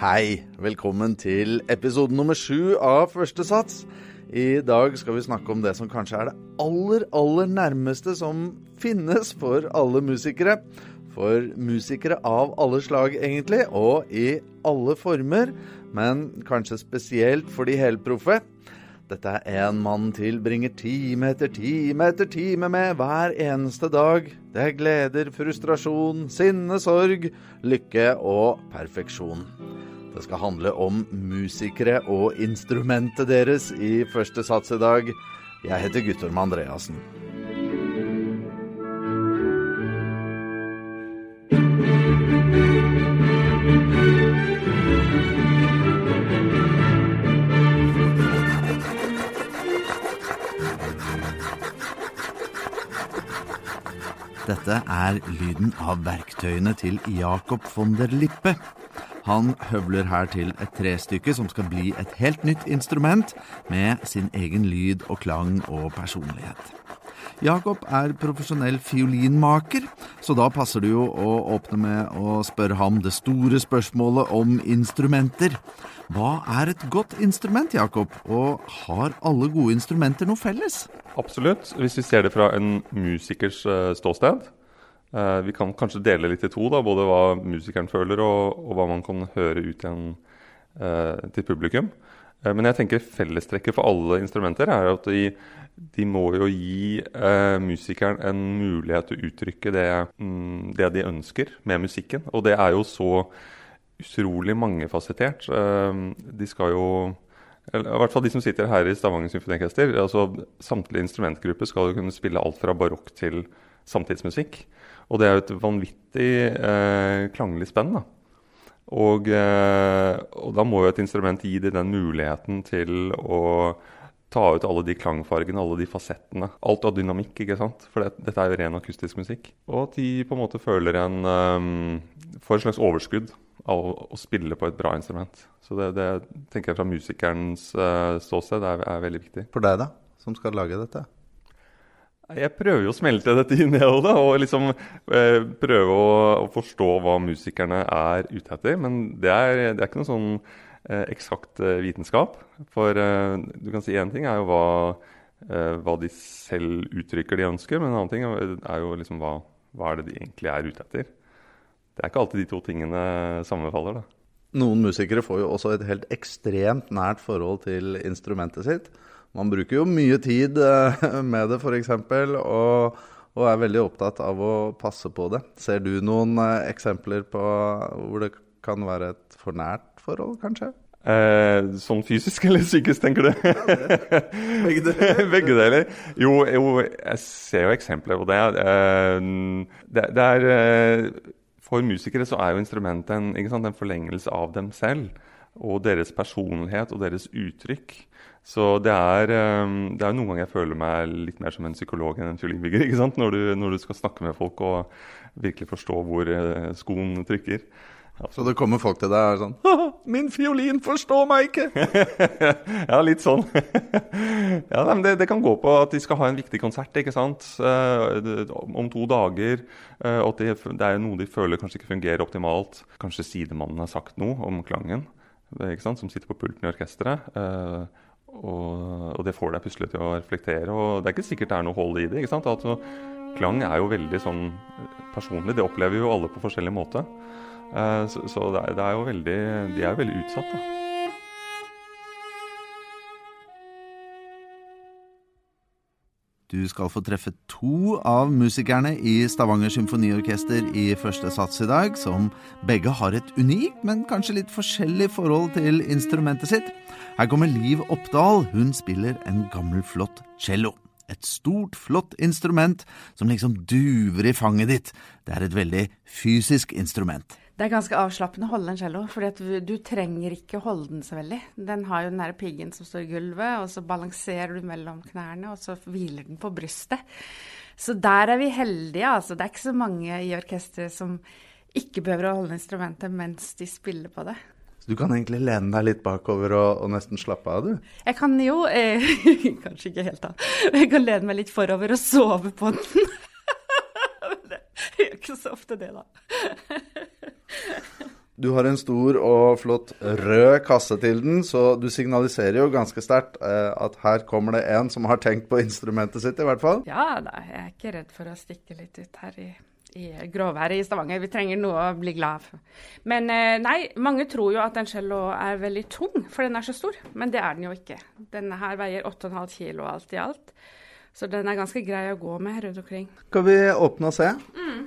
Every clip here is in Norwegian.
Hei, velkommen til episode nummer sju av Første sats. I dag skal vi snakke om det som kanskje er det aller, aller nærmeste som finnes for alle musikere. For musikere av alle slag, egentlig, og i alle former. Men kanskje spesielt for de helproffe. Dette er en mann tilbringer time etter time etter time med hver eneste dag. Det er gleder, frustrasjon, sinne, sorg, lykke og perfeksjon. Det skal handle om musikere og instrumentet deres i første sats i dag. Jeg heter Guttorm Andreassen. Dette er lyden av verktøyene til Jacob von der Lippe. Han høvler her til et trestykke som skal bli et helt nytt instrument med sin egen lyd og klang og personlighet. Jakob er profesjonell fiolinmaker, så da passer det jo å åpne med å spørre ham det store spørsmålet om instrumenter. Hva er et godt instrument, Jakob, og har alle gode instrumenter noe felles? Absolutt, hvis vi ser det fra en musikers uh, ståsted. Uh, vi kan kanskje dele litt i to, da, både hva musikeren føler og, og hva man kan høre ut igjen uh, til publikum. men jeg tenker fellestrekket for alle instrumenter er at de, de må jo gi musikeren en mulighet til å uttrykke det, mm, det de ønsker med musikken. Og det er jo så utrolig mangefasettert. de skal jo I hvert fall de som sitter her i Stavanger symfoniorkester. Altså, samtlige instrumentgrupper skal jo kunne spille alt fra barokk til samtidsmusikk. Og det er jo et vanvittig eh, klanglig spenn. da. Og, eh, og, da må jo et instrument gi dem den muligheten til å ta ut alle de klangfargene, alle de fasettene. Alt av dynamikk, ikke sant. For det, dette er jo ren akustisk musikk. Og at de på en måte føler en um, Får et slags overskudd av å, å, spille på et bra instrument. Så det, det tenker jeg fra musikerens uh, ståsted er, er veldig viktig. For deg, da? Som skal lage dette? Jeg prøver jo å smelte dette inn i det, og liksom eh, prøve å, å, forstå hva musikerne er ute etter. Men det er, det er ikke noe sånn eh, eksakt eh, vitenskap. For eh, du kan si én ting er jo hva, eh, hva, de selv uttrykker de ønsker, men en annen ting er jo liksom hva, hva er det de egentlig er ute etter. Det er ikke alltid de to tingene sammenfaller. da. Noen musikere får jo også et helt ekstremt nært forhold til instrumentet sitt. Man bruker jo mye tid eh, med det, f.eks. Og, og er veldig opptatt av å passe på det. Ser du noen eh, eksempler på hvor det kan være et for nært forhold, kanskje? Eh, sånn fysisk eller psykisk, tenker du? Begge deler. Begge deler. Jo, jo, jeg ser jo eksempler på det. Eh, det, det er For musikere så er jo instrumentet en, sant, en forlengelse av dem selv. Og deres personlighet og deres uttrykk. Så det er, ehm, det er, noen ganger jeg føler meg litt mer som en psykolog enn en fiolinbygger. ikke sant? Når du, når du, skal snakke med folk og virkelig forstå hvor eh, skoen trykker. Ja. Så det kommer folk til deg og sånn 'Min fiolin forstår meg ikke!' ja, litt sånn. ja, men det, det, kan gå på at de skal ha en viktig konsert ikke sant? Uh, om to dager. Uh, og det, det, er noe de føler kanskje ikke fungerer optimalt. Kanskje sidemannen har sagt noe om klangen, ikke sant? som sitter på pulten i orkesteret. Og, og, det får deg plutselig til å reflektere. Og det er ikke sikkert det er noe hold i det. ikke sant? Altså, klang er jo veldig sånn personlig. Det opplever jo alle på forskjellig måte. Uh, så, så det, er, det, er, jo veldig De er jo veldig utsatt, da. Du skal få treffe to av musikerne i Stavanger Symfoniorkester i første sats i dag, som begge har et unikt, men kanskje litt forskjellig forhold til instrumentet sitt. Her kommer Liv Oppdal. Hun spiller en gammel, flott cello. Et stort, flott instrument som liksom duver i fanget ditt. Det er et veldig fysisk instrument. Det er ganske avslappende å holde en cello, for du, du, trenger ikke holde den så veldig. Den har jo den der piggen som står i gulvet, og så balanserer du mellom knærne, og så hviler den på brystet. Så der er vi heldige, altså. Det er ikke så mange i orkesteret som ikke behøver å holde instrumentet mens de spiller på det. Så du kan egentlig lene deg litt bakover og, og nesten slappe av, du? Jeg kan jo eh, Kanskje ikke helt, da. Jeg kan lene meg litt forover og sove på den. jeg gjør ikke så ofte det, da. Du har en stor og flott rød kasse til den, så du signaliserer jo ganske sterkt eh, at her kommer det en som har tenkt på instrumentet sitt, i hvert fall. Ja da, jeg er ikke redd for å stikke litt ut her i, i gråværet i Stavanger. Vi trenger noe å bli glad for. Men eh, nei, mange tror jo at en cello er veldig tung, for den er så stor. Men det er den jo ikke. Denne her veier 8,5 kilo alt i alt. Så den er ganske grei å gå med rundt omkring. Skal vi åpne og se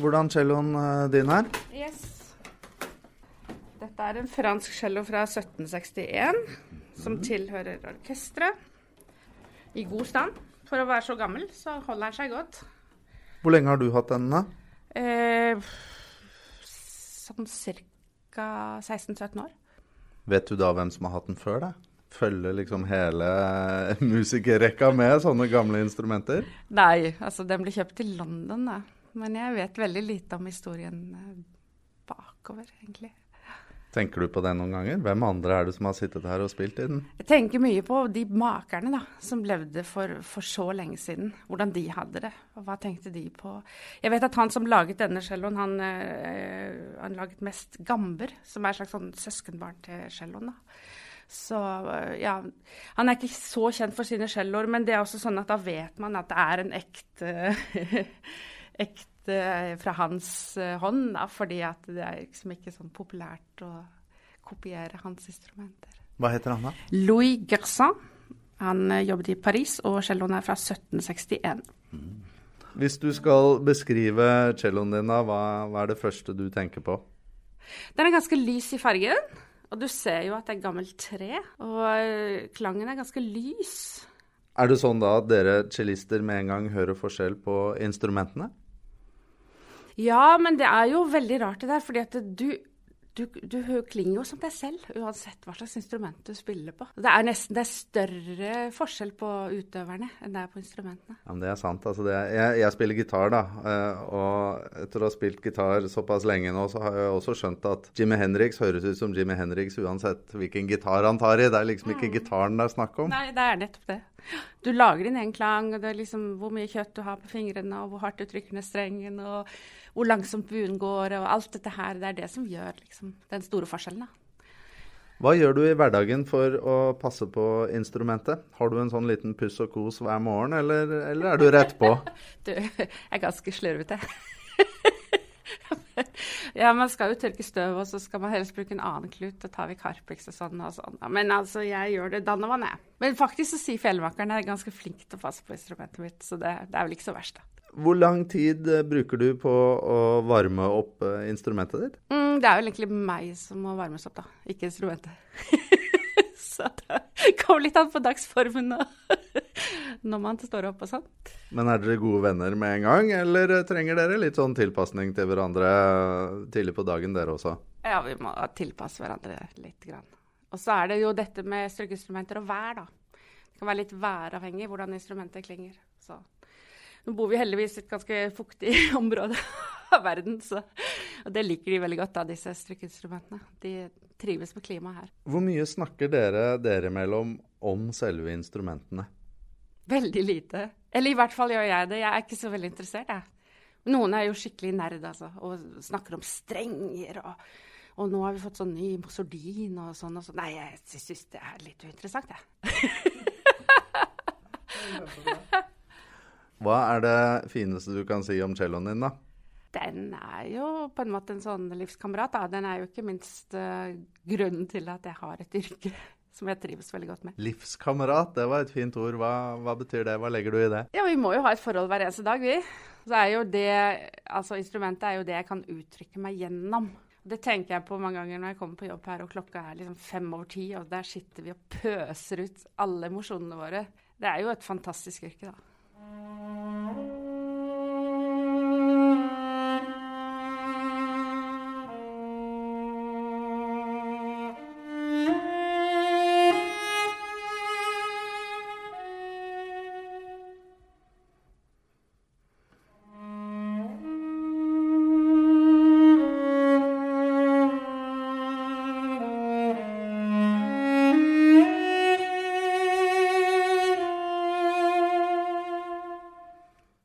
hvordan celloen eh, din er? Dette er en fransk cello fra 1761 som tilhører orkesteret. I god stand. For å være så gammel, så holder den seg godt. Hvor lenge har du hatt den? da? Eh, sånn ca. 16-17 år. Vet du da hvem som har hatt den før deg? Følger liksom hele musikerrekka med sånne gamle instrumenter? Nei, altså den ble kjøpt i London, da. Men jeg vet veldig lite om historien eh, bakover, egentlig. Tenker du på det noen ganger? Hvem andre er det som har sittet her og spilt i den? Jeg tenker mye på de makerne da, som levde for, for så lenge siden. Hvordan de hadde det, og hva tenkte de på. Jeg vet at han som laget denne celloen, han, øh, han laget mest gamber, som er et slags sånn søskenbarn til celloen. Så eh, ja, Han er ikke så kjent for sine celloer, men det er også sånn at da vet man at det er en ekte ekte fra hans eh, hånd, da, fordi at det er liksom ikke sånn populært å kopiere hans instrumenter. Hva heter han da? Louis Gersin. Han eh, jobbet i Paris, og celloen er fra 1761. Hvis du skal beskrive celloen din, da, hva, hva er det første du tenker på? Den er ganske lys i fargen, og du ser jo at det er gammelt tre. Og eh, klangen er ganske lys. Er det sånn da at dere cellister med en gang hører forskjell på instrumentene? Ja, men det er jo veldig rart det der, fordi at du, du, du klinger jo som deg selv, uansett hva slags instrument du spiller på. Det er nesten det er større forskjell på utøverne enn det er på instrumentene. Ja, men Det er sant. altså det er, jeg, jeg spiller gitar, da. eh, Og etter å ha spilt gitar såpass lenge nå, så har jeg også skjønt at Jimmy Henriks høres ut som Jimmy Henriks uansett hvilken gitar han tar i. Det er liksom ikke gitaren det er snakk om. Nei, det er nettopp det. Du lager din egen klang, og det er liksom hvor mye kjøtt du har på fingrene, og hvor hardt du trykker ned strengen, og hvor langsomt buen går, og alt dette her. Det er det som gjør liksom, den store forskjellen, da. Hva gjør du i hverdagen for å passe på instrumentet? Har du en sånn liten puss og kos hver morgen, eller, eller er du rett på? Du jeg er ganske slurvete. ja, man skal jo tørke støv, og så skal man helst bruke en annen klut. Da tar vi Carpix og sånn og sånn. Men altså, jeg gjør det Danovan, og jeg. Men faktisk så sier fjellmakeren jeg er ganske flink til å passe på instrumentet mitt, så det, det er vel ikke så verst, da. Hvor lang tid eh, bruker du på å varme opp eh, instrumentet ditt? Mm, det er vel egentlig meg som må varmes opp, da, ikke instrumentet. så det kommer litt an på dagsformen og når man står opp og sånn. Men er dere gode venner med en gang, eller eh, trenger dere litt sånn tilpasning til hverandre tidlig på dagen, dere også? Ja, vi må tilpasse hverandre litt. Grann. Og så er det jo dette med strykeinstrumenter og vær, da. Det kan være litt væravhengig hvordan instrumentet klinger. Så nå bor vi heldigvis i et ganske fuktig område av verden, så og det liker de veldig godt, da, disse strykeinstrumentene. De trives med klimaet her. Hvor mye snakker dere dere mellom om selve instrumentene? Veldig lite. Eller i hvert fall gjør jeg det. Jeg er ikke så veldig interessert, jeg. Noen er jo skikkelig nerd, altså, og snakker om strenger og og nå har vi fått sånn ny sordin og sånn og sånn. Nei, jeg syns det er litt uinteressant, jeg. Hva er det fineste du kan si om celloen din, da? Den er jo på en måte en sånn livskamerat, da. Den er jo ikke minst eh, grunnen til at jeg har et yrke som jeg trives veldig godt med. Livskamerat, det var et fint ord. Hva, hva betyr det? Hva legger du i det? Ja, vi må jo ha et forhold hver eneste dag, vi. Så er jo det Altså, instrumentet er jo det jeg kan uttrykke meg gjennom. Det tenker jeg på mange ganger når jeg kommer på jobb her og klokka er liksom fem over ti, og der sitter vi og pøser ut alle emosjonene våre. Det er jo et fantastisk yrke, da.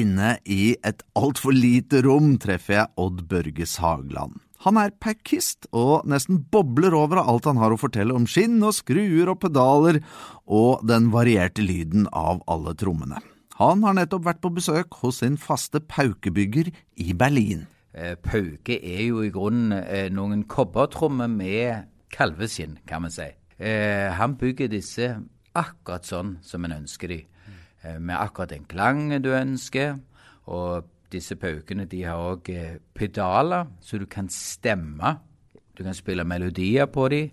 Inne i et altfor lite rom treffer jeg Odd Børge Sagland. Han er packist og nesten bobler over av alt han har å fortelle om skinn og skruer og pedaler og den varierte lyden av alle trommene. Han har nettopp vært på besøk hos sin faste paukebygger i Berlin. Eh, pauke er jo i grunnen eh, noen kobbertrommer med kalveskinn, kan man si. Eh, han bygger disse akkurat sånn som en ønsker de, med akkurat den klangen du ønsker. og disse paukene de har òg eh, pedaler, så du kan stemme. Du kan spille melodier på dem.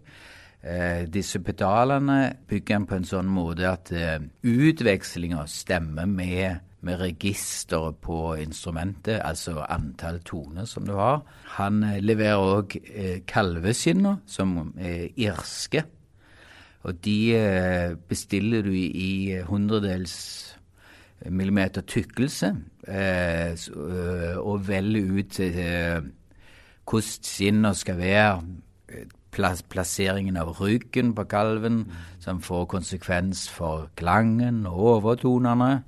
Eh, disse pedalene bygger en på en sånn måte at eh, utvekslinga stemmer med, med registeret på instrumentet, altså antall toner som du har. Han eh, leverer òg eh, kalveskinner, som er irske. Og de eh, bestiller du i, i hundredels millimeter tykkelse, eh, eh, og velger ut eh, hvordan skinnet skal være. plasseringen av ryggen på kalven, som får konsekvens for klangen og overtonene.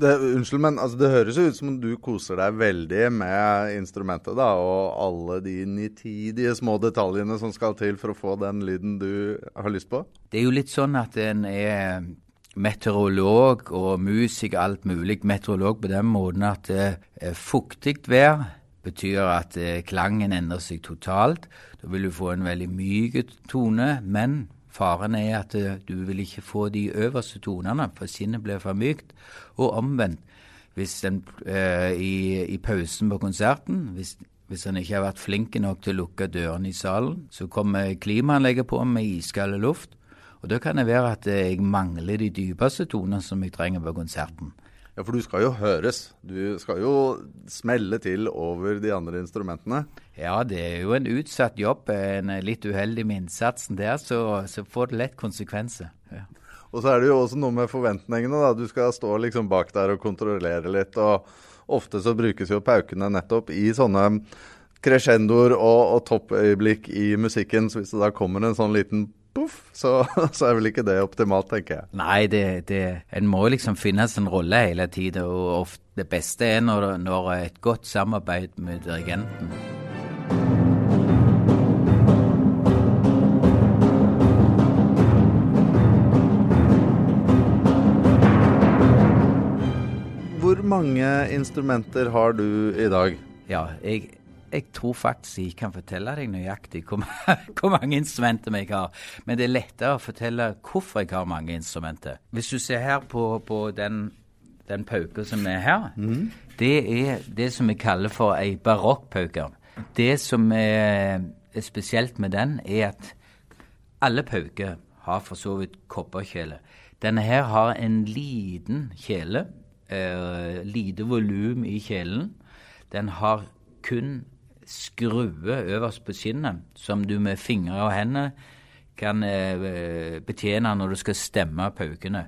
Det, unnskyld, men altså, det høres ut som du koser deg veldig med instrumentet, da, og alle de nitidige små detaljene som skal til for å få den lyden du har lyst på? Det er jo litt sånn at en er meteorolog og musiker, alt mulig. Meteorolog på den måten at eh, fuktig vær betyr at eh, klangen endrer seg totalt. Da vil du få en veldig myk tone, men faren er at eh, du vil ikke få de øverste tonene, for sinnet blir for mykt. Og omvendt. Hvis den eh, i, i, pausen på konserten hvis, hvis han ikke har vært flink nok til å lukke dørene i salen, så kommer klimaanlegget på med iskald luft. Og da kan det være at jeg mangler de dypeste tonene som jeg trenger på konserten. Ja, for du skal jo høres. Du skal jo smelle til over de andre instrumentene. Ja, det er jo en utsatt jobb. En litt uheldig med innsatsen der, så, så får det lett konsekvenser. Ja. Og så er det jo også noe med forventningene. da. Du skal stå liksom bak der og kontrollere litt. og Ofte så brukes jo paukene nettopp i sånne crescendoer og, og toppøyeblikk i musikken. Så hvis det da kommer en sånn liten poff, så, så, er vel ikke det optimalt, tenker jeg. Nei, det, det, en må liksom finne sin rolle hele tida. Og ofte, det beste er når, når et godt samarbeid med dirigenten. Hvor mange instrumenter har du i dag? Ja, jeg jeg tror faktisk jeg kan fortelle deg nøyaktig hvor, hvor, mange instrumenter jeg har. Men det er lettere å fortelle hvorfor jeg har mange instrumenter. Hvis du ser her på, på den, den pauka som er her, mm. det er det som vi kaller for ei barokkpauke. Det som er, er, spesielt med den, er at alle pauker har for så vidt kobberkjele. Denne her har en liten kjele, eh, lite volum i kjelen. Den har kun skrue øverst på skinnet, som du med fingre og hender kan eh, betjene når du skal stemme paukene.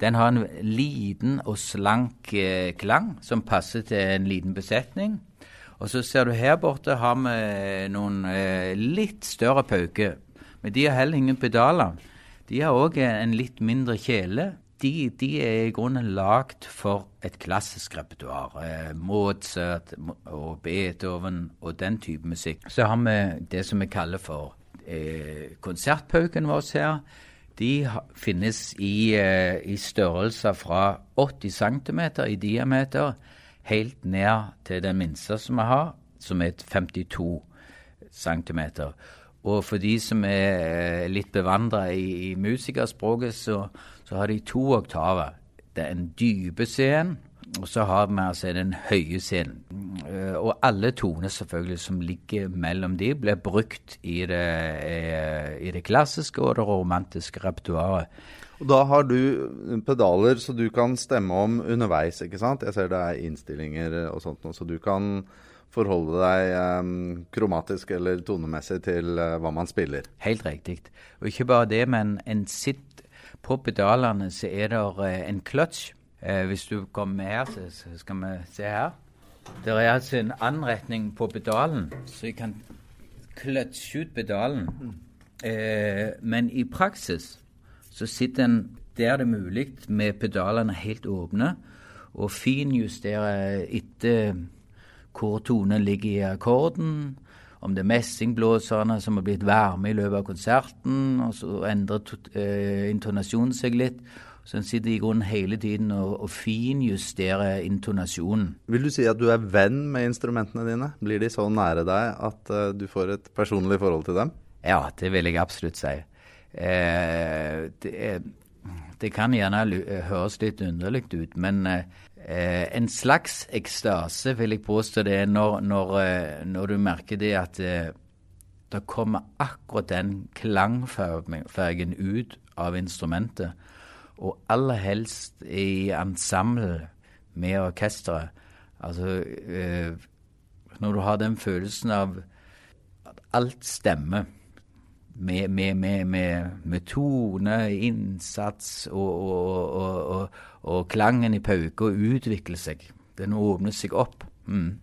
Den har en liten og slank eh, klang som passer til en liten besetning. Og så ser du her borte har vi noen eh, litt større pauker. Men de har heller ingen pedaler. De har òg en litt mindre kjele de, de, er i grunnen lagd for et klassisk repertoar. Eh, Mozart og Beethoven og den type musikk. Så har vi det som vi kaller for eh, konsertpauken vår her. De finnes i, eh, i størrelser fra 80 cm i diameter helt ned til den minste som vi har, som er 52 cm. Og for de som er eh, litt bevandra i, i musikerspråket, så så har de to oktaver. Det er en dype scene, og så har vi altså den høye scenen. Eh, og alle toner selvfølgelig som ligger mellom de, blir brukt i det, eh, i det klassiske og det romantiske repertoaret. Og Da har du pedaler så du kan stemme om underveis, ikke sant? Jeg ser det er innstillinger og sånt, så du kan forholde deg eh, kromatisk eller tonemessig til eh, hva man spiller. Helt riktig. Og ikke bare det, men en sitt på pedalene så er det eh, en clutch. Eh, hvis du kommer her, så, skal vi se her. Det er altså en anretning på pedalen, så jeg kan kløtsje ut pedalen. Eh, men i praksis så sitter en der det er mulig, med pedalene helt åpne, og finjusterer etter hvor tonen ligger i akkorden, om det er messingblåserne som har blitt varme i løpet av konserten, og så endrer eh, intonasjonen seg litt. Så en sitter i grunnen hele tiden og, og finjusterer intonasjonen. Vil du si at du er venn med instrumentene dine? Blir de så nære deg at uh, du får et personlig forhold til dem? Ja, det vil jeg absolutt si. Eh, det, det, kan gjerne høres litt underlig ut, men eh, Eh, en slags ekstase, vil jeg påstå det er når, når, eh, når du merker det at eh, det kommer akkurat den klangfargen ut av instrumentet. Og aller helst i ensemble med orkesteret. Altså eh, Når du har den følelsen av at alt stemmer med, med, med, med, tone, innsats og, og, og, og klangen i pauka utvikler seg. Den åpner seg opp. Mm.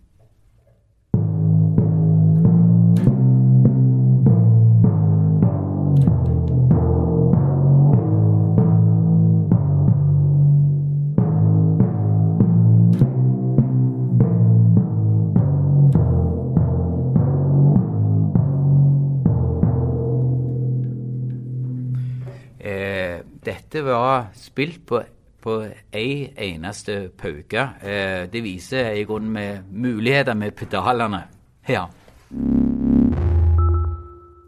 Dette var spilt på, på ei eneste pauke. Eh, det viser i grunnen med muligheter med pedalene. Ja.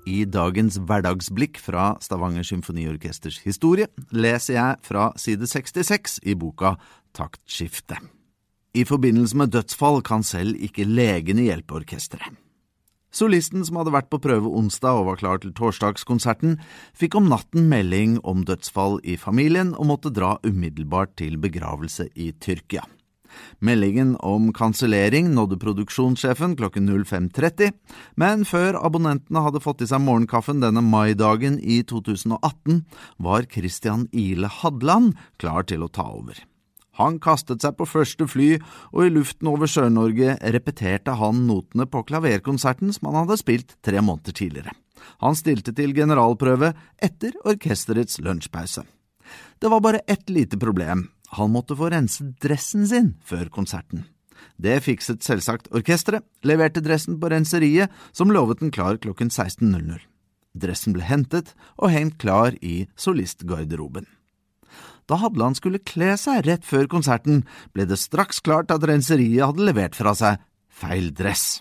I dagens hverdagsblikk fra Stavanger Symfoniorkesters historie leser jeg fra side 66 i boka Taktskifte. I forbindelse med dødsfall kan selv ikke legene hjelpe orkesteret. Solisten som hadde vært på prøve onsdag og var klar til torsdagskonserten, fikk om natten melding om dødsfall i familien og måtte dra umiddelbart til begravelse i Tyrkia. Meldingen om kansellering nådde produksjonssjefen klokken 05.30, men før abonnentene hadde fått i seg morgenkaffen denne maidagen i 2018, var Christian Ile Hadland klar til å ta over. Han kastet seg på første fly, og i luften over Sør-Norge repeterte han notene på klaverkonserten som han hadde spilt tre måneder tidligere. Han stilte til generalprøve etter orkesterets lunsjpause. Det var bare ett lite problem, han måtte få renset dressen sin før konserten. Det fikset selvsagt orkesteret, leverte dressen på renseriet, som lovet den klar klokken 16.00. Dressen ble hentet og hengt klar i solistgarderoben. Da Hadland skulle kle seg rett før konserten, ble det straks klart at renseriet hadde levert fra seg feil dress.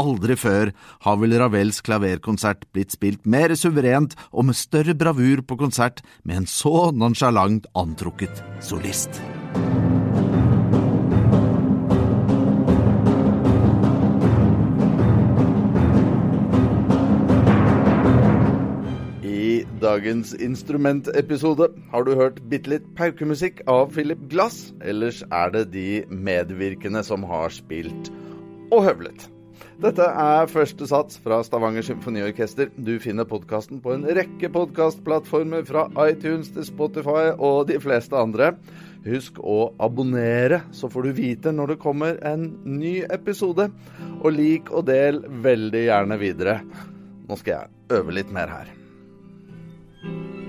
Aldri før har vel Ravels klaverkonsert blitt spilt mer suverent og med større bravur på konsert med en så nonsjalant antrukket solist. Dagens instrumentepisode har du hørt bitte litt paukemusikk av Philip Glass. Ellers er det de medvirkende som har spilt og høvlet. Dette er første sats fra Stavanger Symfoniorkester. Du finner podkasten på en rekke podkastplattformer, fra iTunes til Spotify og de fleste andre. Husk å abonnere, så får du vite når det kommer en ny episode. Og lik og del veldig gjerne videre. Nå skal jeg øve litt mer her. Thank you.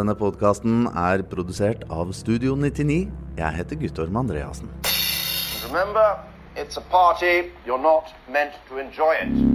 Denne podkasten er produsert av Studio 99. Jeg heter Guttorm Andreassen. Remember, it's a party. You're not meant to enjoy it.